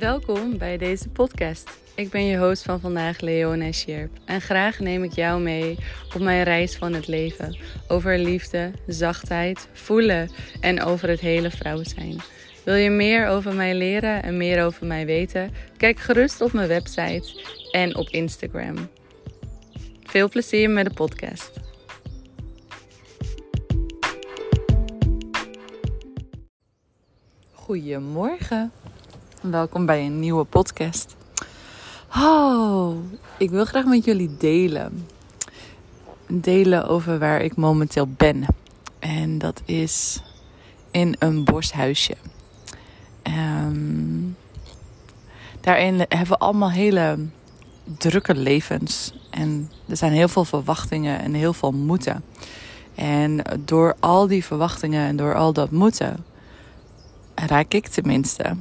Welkom bij deze podcast. Ik ben je host van vandaag, Leona Sjerp. En graag neem ik jou mee op mijn reis van het leven. Over liefde, zachtheid, voelen en over het hele vrouw zijn. Wil je meer over mij leren en meer over mij weten? Kijk gerust op mijn website en op Instagram. Veel plezier met de podcast. Goedemorgen. Welkom bij een nieuwe podcast. Oh, ik wil graag met jullie delen. Delen over waar ik momenteel ben. En dat is in een boshuisje. Um, daarin hebben we allemaal hele drukke levens. En er zijn heel veel verwachtingen en heel veel moeten. En door al die verwachtingen en door al dat moeten, raak ik tenminste,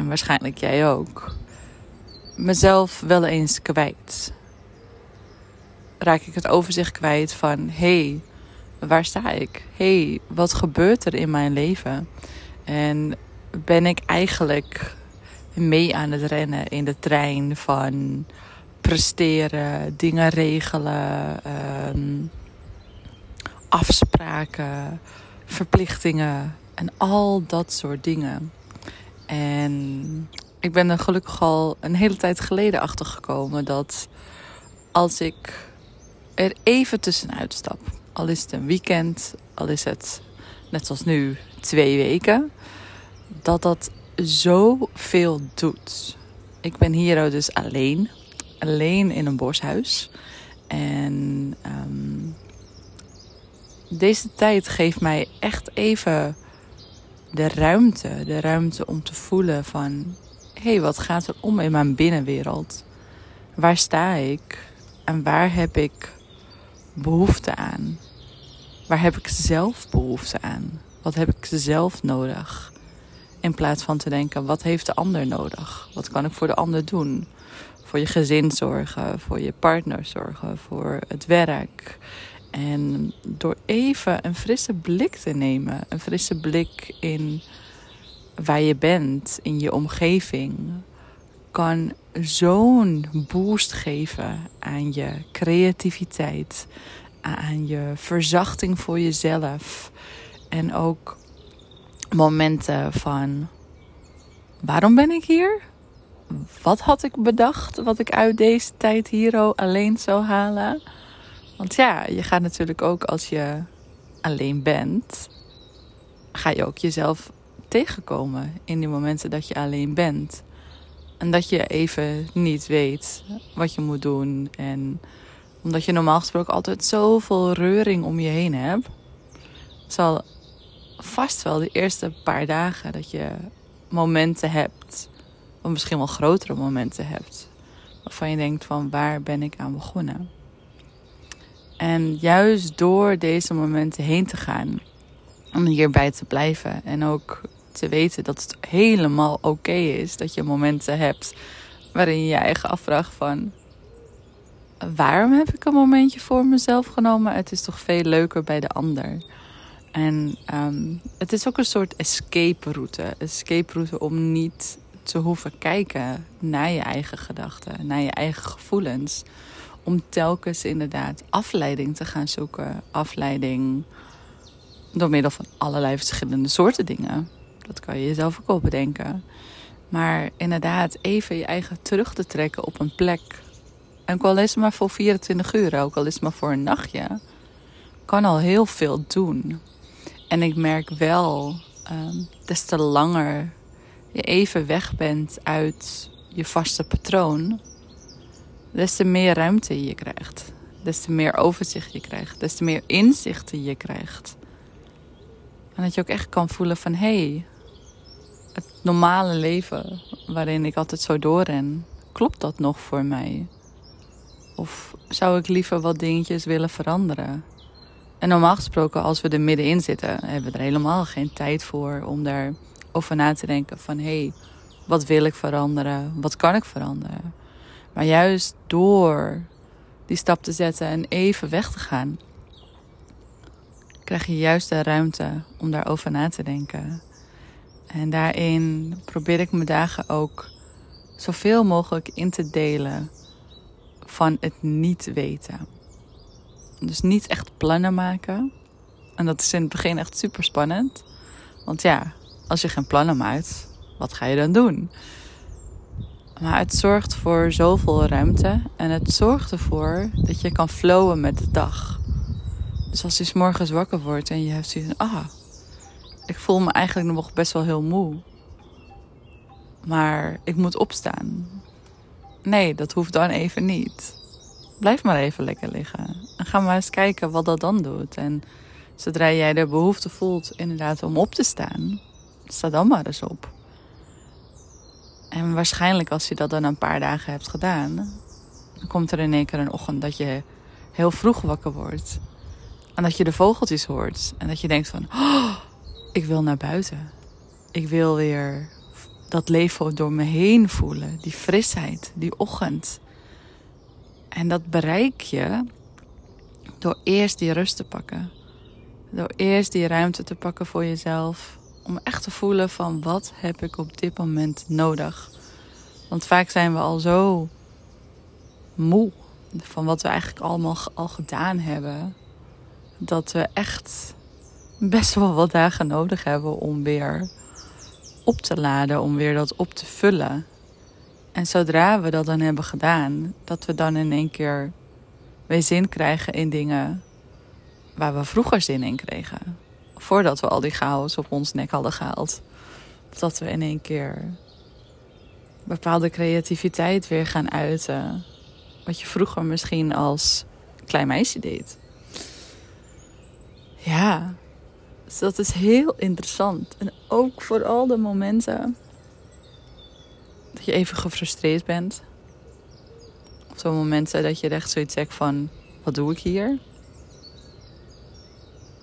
en waarschijnlijk jij ook, mezelf wel eens kwijt. Raak ik het overzicht kwijt van hé, hey, waar sta ik? Hé, hey, wat gebeurt er in mijn leven? En ben ik eigenlijk mee aan het rennen in de trein van presteren, dingen regelen, um, afspraken, verplichtingen en al dat soort dingen. En ik ben er gelukkig al een hele tijd geleden achter gekomen dat als ik er even tussenuit stap, al is het een weekend, al is het net zoals nu twee weken, dat dat zoveel doet. Ik ben hier dus alleen, alleen in een boshuis. En um, deze tijd geeft mij echt even de ruimte. De ruimte om te voelen van... hé, hey, wat gaat er om in mijn binnenwereld? Waar sta ik? En waar heb ik behoefte aan? Waar heb ik zelf behoefte aan? Wat heb ik zelf nodig? In plaats van te denken, wat heeft de ander nodig? Wat kan ik voor de ander doen? Voor je gezin zorgen, voor je partner zorgen, voor het werk. En door even een frisse blik te nemen, een frisse blik in waar je bent, in je omgeving, kan zo'n boost geven aan je creativiteit, aan je verzachting voor jezelf. En ook momenten van waarom ben ik hier? Wat had ik bedacht wat ik uit deze tijd hier alleen zou halen? Want ja, je gaat natuurlijk ook als je alleen bent, ga je ook jezelf tegenkomen in die momenten dat je alleen bent. En dat je even niet weet wat je moet doen. En omdat je normaal gesproken altijd zoveel reuring om je heen hebt, zal vast wel de eerste paar dagen dat je momenten hebt, of misschien wel grotere momenten hebt, waarvan je denkt van waar ben ik aan begonnen? En juist door deze momenten heen te gaan, om hierbij te blijven en ook te weten dat het helemaal oké is dat je momenten hebt waarin je je eigen afvraagt van waarom heb ik een momentje voor mezelf genomen? Het is toch veel leuker bij de ander. En um, het is ook een soort escape route. Escape route om niet te hoeven kijken naar je eigen gedachten, naar je eigen gevoelens. Om telkens inderdaad afleiding te gaan zoeken. Afleiding door middel van allerlei verschillende soorten dingen. Dat kan je jezelf ook al bedenken. Maar inderdaad, even je eigen terug te trekken op een plek. En ook al is het maar voor 24 uur, ook al is het maar voor een nachtje, kan al heel veel doen. En ik merk wel, um, des te langer je even weg bent uit je vaste patroon, des te meer ruimte je krijgt. Des te meer overzicht je krijgt. Des te meer inzichten je krijgt. En dat je ook echt kan voelen van hé, hey, het normale leven waarin ik altijd zo doorren, klopt dat nog voor mij? Of zou ik liever wat dingetjes willen veranderen? En normaal gesproken, als we er middenin zitten, hebben we er helemaal geen tijd voor om daar over na te denken van hé, hey, wat wil ik veranderen? Wat kan ik veranderen? Maar juist door die stap te zetten en even weg te gaan, krijg je juist de ruimte om daarover na te denken. En daarin probeer ik mijn dagen ook zoveel mogelijk in te delen van het niet weten. Dus niet echt plannen maken. En dat is in het begin echt super spannend. Want ja, als je geen plannen maakt, wat ga je dan doen? Maar het zorgt voor zoveel ruimte en het zorgt ervoor dat je kan flowen met de dag. Dus als je s morgens wakker wordt en je hebt zoiets van, ah, ik voel me eigenlijk nog best wel heel moe. Maar ik moet opstaan. Nee, dat hoeft dan even niet. Blijf maar even lekker liggen. En ga maar eens kijken wat dat dan doet. En zodra jij de behoefte voelt inderdaad om op te staan, sta dan maar eens op. En waarschijnlijk als je dat dan een paar dagen hebt gedaan, dan komt er in één keer een ochtend dat je heel vroeg wakker wordt. En dat je de vogeltjes hoort. En dat je denkt van, oh, ik wil naar buiten. Ik wil weer dat leven door me heen voelen. Die frisheid, die ochtend. En dat bereik je door eerst die rust te pakken. Door eerst die ruimte te pakken voor jezelf. Om echt te voelen van wat heb ik op dit moment nodig. Want vaak zijn we al zo moe van wat we eigenlijk allemaal al gedaan hebben. Dat we echt best wel wat dagen nodig hebben om weer op te laden, om weer dat op te vullen. En zodra we dat dan hebben gedaan, dat we dan in één keer weer zin krijgen in dingen waar we vroeger zin in kregen. Voordat we al die chaos op ons nek hadden gehaald. Dat we in één keer bepaalde creativiteit weer gaan uiten. Wat je vroeger misschien als klein meisje deed. Ja, dus dat is heel interessant. En ook voor al de momenten dat je even gefrustreerd bent. Of zo'n momenten dat je echt zoiets zegt van, wat doe ik hier?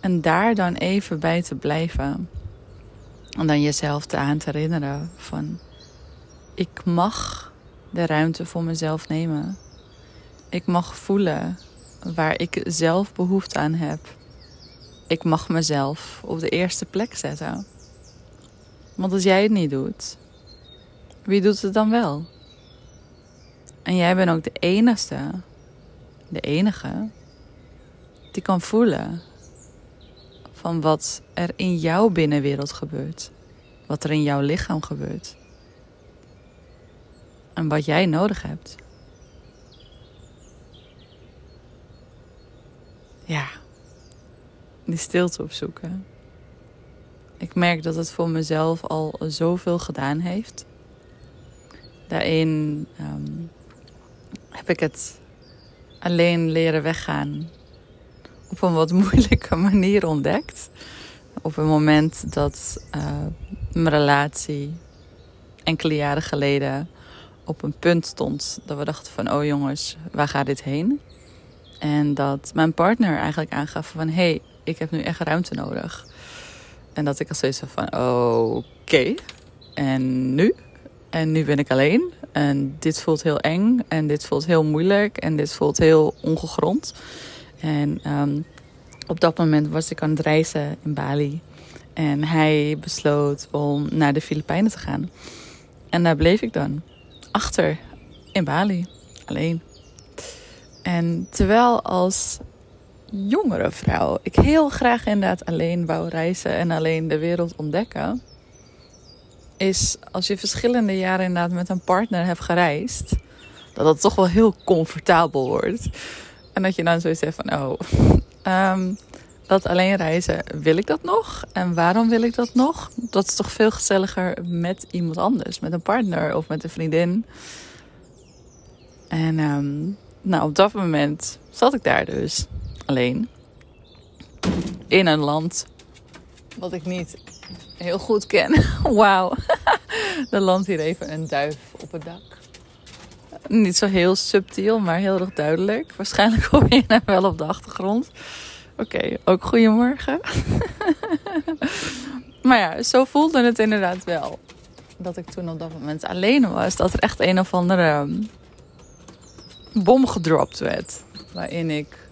En daar dan even bij te blijven. En dan jezelf te aan te herinneren van, ik mag de ruimte voor mezelf nemen. Ik mag voelen waar ik zelf behoefte aan heb. Ik mag mezelf op de eerste plek zetten. Want als jij het niet doet, wie doet het dan wel? En jij bent ook de enige, de enige, die kan voelen van wat er in jouw binnenwereld gebeurt. Wat er in jouw lichaam gebeurt. En wat jij nodig hebt. Ja, die stilte opzoeken. Ik merk dat het voor mezelf al zoveel gedaan heeft. Daarin ehm, heb ik het alleen leren weggaan op een wat moeilijke manier ontdekt. Op een moment dat uh, mijn relatie enkele jaren geleden op een punt stond dat we dachten van oh jongens, waar gaat dit heen? En dat mijn partner eigenlijk aangaf van hé, hey, ik heb nu echt ruimte nodig. En dat ik al zoiets van oké, en nu? En nu ben ik alleen. En dit voelt heel eng. En dit voelt heel moeilijk. En dit voelt heel ongegrond. En um, op dat moment was ik aan het reizen in Bali. En hij besloot om naar de Filipijnen te gaan. En daar bleef ik dan. Achter in Bali. Alleen. En terwijl als jongere vrouw ik heel graag inderdaad alleen wou reizen en alleen de wereld ontdekken is als je verschillende jaren inderdaad met een partner hebt gereisd, dat het toch wel heel comfortabel wordt. En dat je dan zoiets zegt van, oh, ehm, dat alleen reizen, wil ik dat nog? En waarom wil ik dat nog? Dat is toch veel gezelliger met iemand anders, met een partner of met een vriendin. En um, nou, op dat moment zat ik daar dus alleen. In een land wat ik niet heel goed ken. Wauw. Er landt hier even een duif op het dak. Niet zo heel subtiel, maar heel erg duidelijk. Waarschijnlijk hoor je hem wel op de achtergrond. Oké, ook goedemorgen. maar ja, zo voelde het inderdaad wel. Dat ik toen op dat moment alleen was. Dat er echt een of andere um, bom gedropt werd. Waarin ik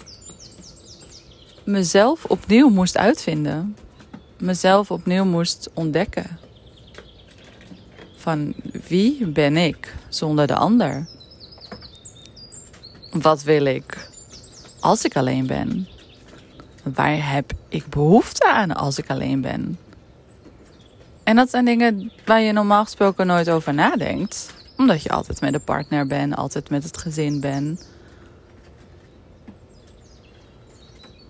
mezelf opnieuw moest uitvinden. Mezelf opnieuw moest ontdekken. Van wie ben ik zonder de ander? Wat wil ik als ik alleen ben? Waar heb ik behoefte aan als ik alleen ben? En dat zijn dingen waar je normaal gesproken nooit over nadenkt. Omdat je altijd met een partner bent, altijd met het gezin bent.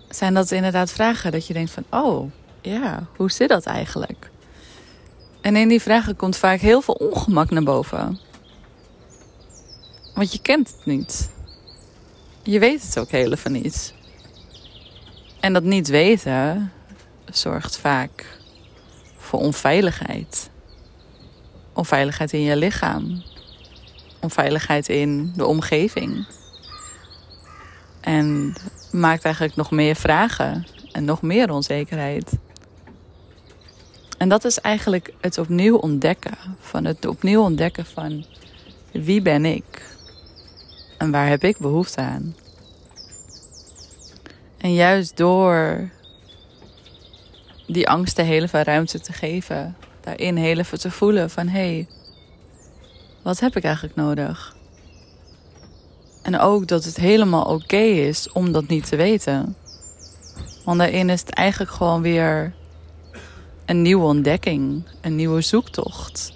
Zijn dat inderdaad vragen dat je denkt van, oh ja, hoe zit dat eigenlijk? En in die vragen komt vaak heel veel ongemak naar boven. Want je kent het niet. Je weet het ook helemaal niet. En dat niet weten zorgt vaak voor onveiligheid. Onveiligheid in je lichaam. Onveiligheid in de omgeving. En maakt eigenlijk nog meer vragen en nog meer onzekerheid. En dat is eigenlijk het opnieuw ontdekken. Van het opnieuw ontdekken van wie ben ik? En waar heb ik behoefte aan? En juist door die angsten heel veel ruimte te geven, daarin heel even te voelen van hé, hey, wat heb ik eigenlijk nodig? En ook dat het helemaal oké is om dat niet te weten. Want daarin is het eigenlijk gewoon weer een nieuwe ontdekking, een nieuwe zoektocht.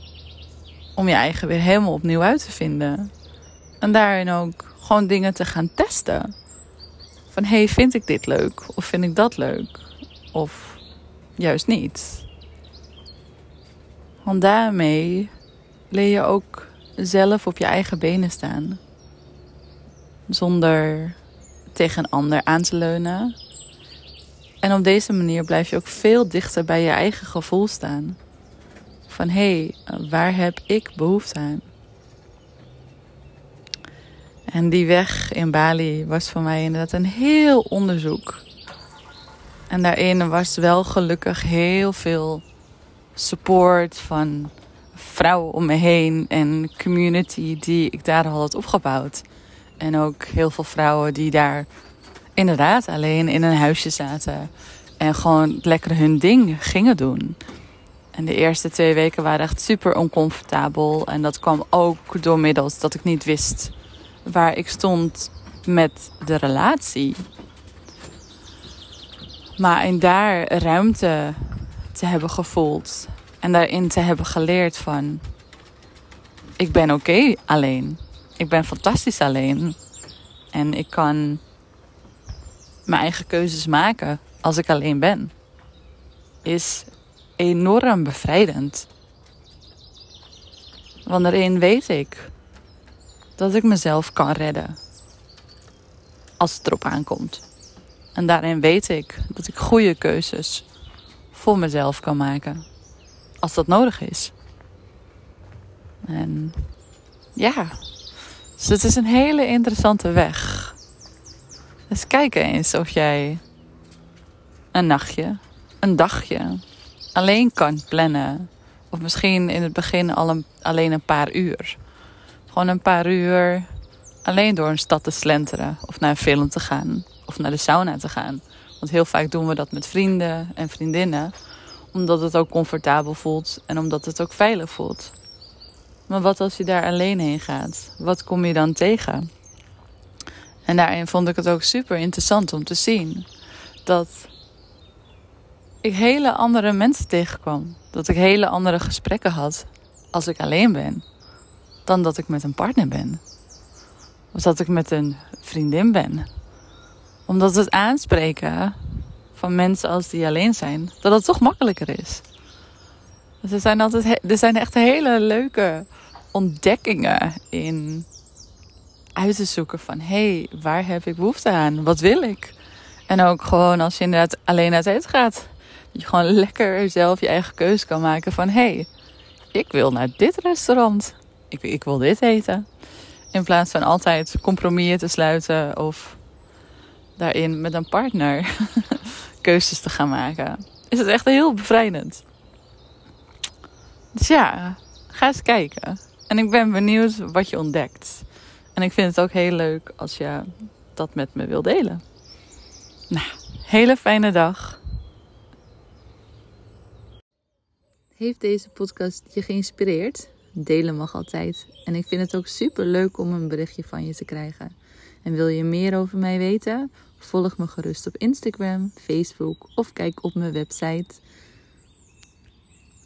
Om je eigen weer helemaal opnieuw uit te vinden. En daarin ook gewoon dingen te gaan testen. Van hey, vind ik dit leuk? Of vind ik dat leuk? Of juist niet. Want daarmee leer je ook zelf op je eigen benen staan. Zonder tegen een ander aan te leunen. En op deze manier blijf je ook veel dichter bij je eigen gevoel staan. Van hé, hey, waar heb ik behoefte aan? En die weg in Bali was voor mij inderdaad een heel onderzoek. En daarin was wel gelukkig heel veel support van vrouwen om me heen en community die ik daar al had opgebouwd. En ook heel veel vrouwen die daar inderdaad alleen in een huisje zaten en gewoon lekker hun ding gingen doen. En de eerste twee weken waren echt super oncomfortabel. En dat kwam ook door middels dat ik niet wist waar ik stond met de relatie. Maar in daar ruimte te hebben gevoeld en daarin te hebben geleerd van ik ben oké alleen. Ik ben fantastisch alleen. En ik kan mijn eigen keuzes maken als ik alleen ben. Is enorm bevrijdend. Want daarin weet ik dat ik mezelf kan redden. Als het erop aankomt. En daarin weet ik dat ik goede keuzes voor mezelf kan maken. Als dat nodig is. En ja, dus het is een hele interessante weg. Dus kijk eens of jij een nachtje, een dagje alleen kan plannen. Of misschien in het begin al een, alleen een paar uur. Gewoon een paar uur alleen door een stad te slenteren. Of naar een film te gaan. Of naar de sauna te gaan. Want heel vaak doen we dat met vrienden en vriendinnen. Omdat het ook comfortabel voelt en omdat het ook veilig voelt. Maar wat als je daar alleen heen gaat? Wat kom je dan tegen? En daarin vond ik het ook super interessant om te zien dat ik hele andere mensen tegenkwam. Dat ik hele andere gesprekken had als ik alleen ben dan dat ik met een partner ben. Of dat ik met een vriendin ben. Omdat het aanspreken van mensen als die alleen zijn, dat het toch makkelijker is. Dus er zijn, altijd, er zijn echt hele leuke ontdekkingen in uit te zoeken van hé, hey, waar heb ik behoefte aan? Wat wil ik? En ook gewoon als je inderdaad alleen uit eten gaat. Dat je gewoon lekker zelf je eigen keuze kan maken van hé, hey, ik wil naar dit restaurant ik, ik wil dit eten. In plaats van altijd compromissen te sluiten of daarin met een partner keuzes te gaan maken. Is het echt heel bevrijdend. Dus ja, ga eens kijken. En ik ben benieuwd wat je ontdekt. En ik vind het ook heel leuk als je dat met me wil delen. Nou, hele fijne dag. Heeft deze podcast je geïnspireerd? Delen mag altijd. En ik vind het ook super leuk om een berichtje van je te krijgen. En wil je meer over mij weten? Volg me gerust op Instagram, Facebook of kijk op mijn website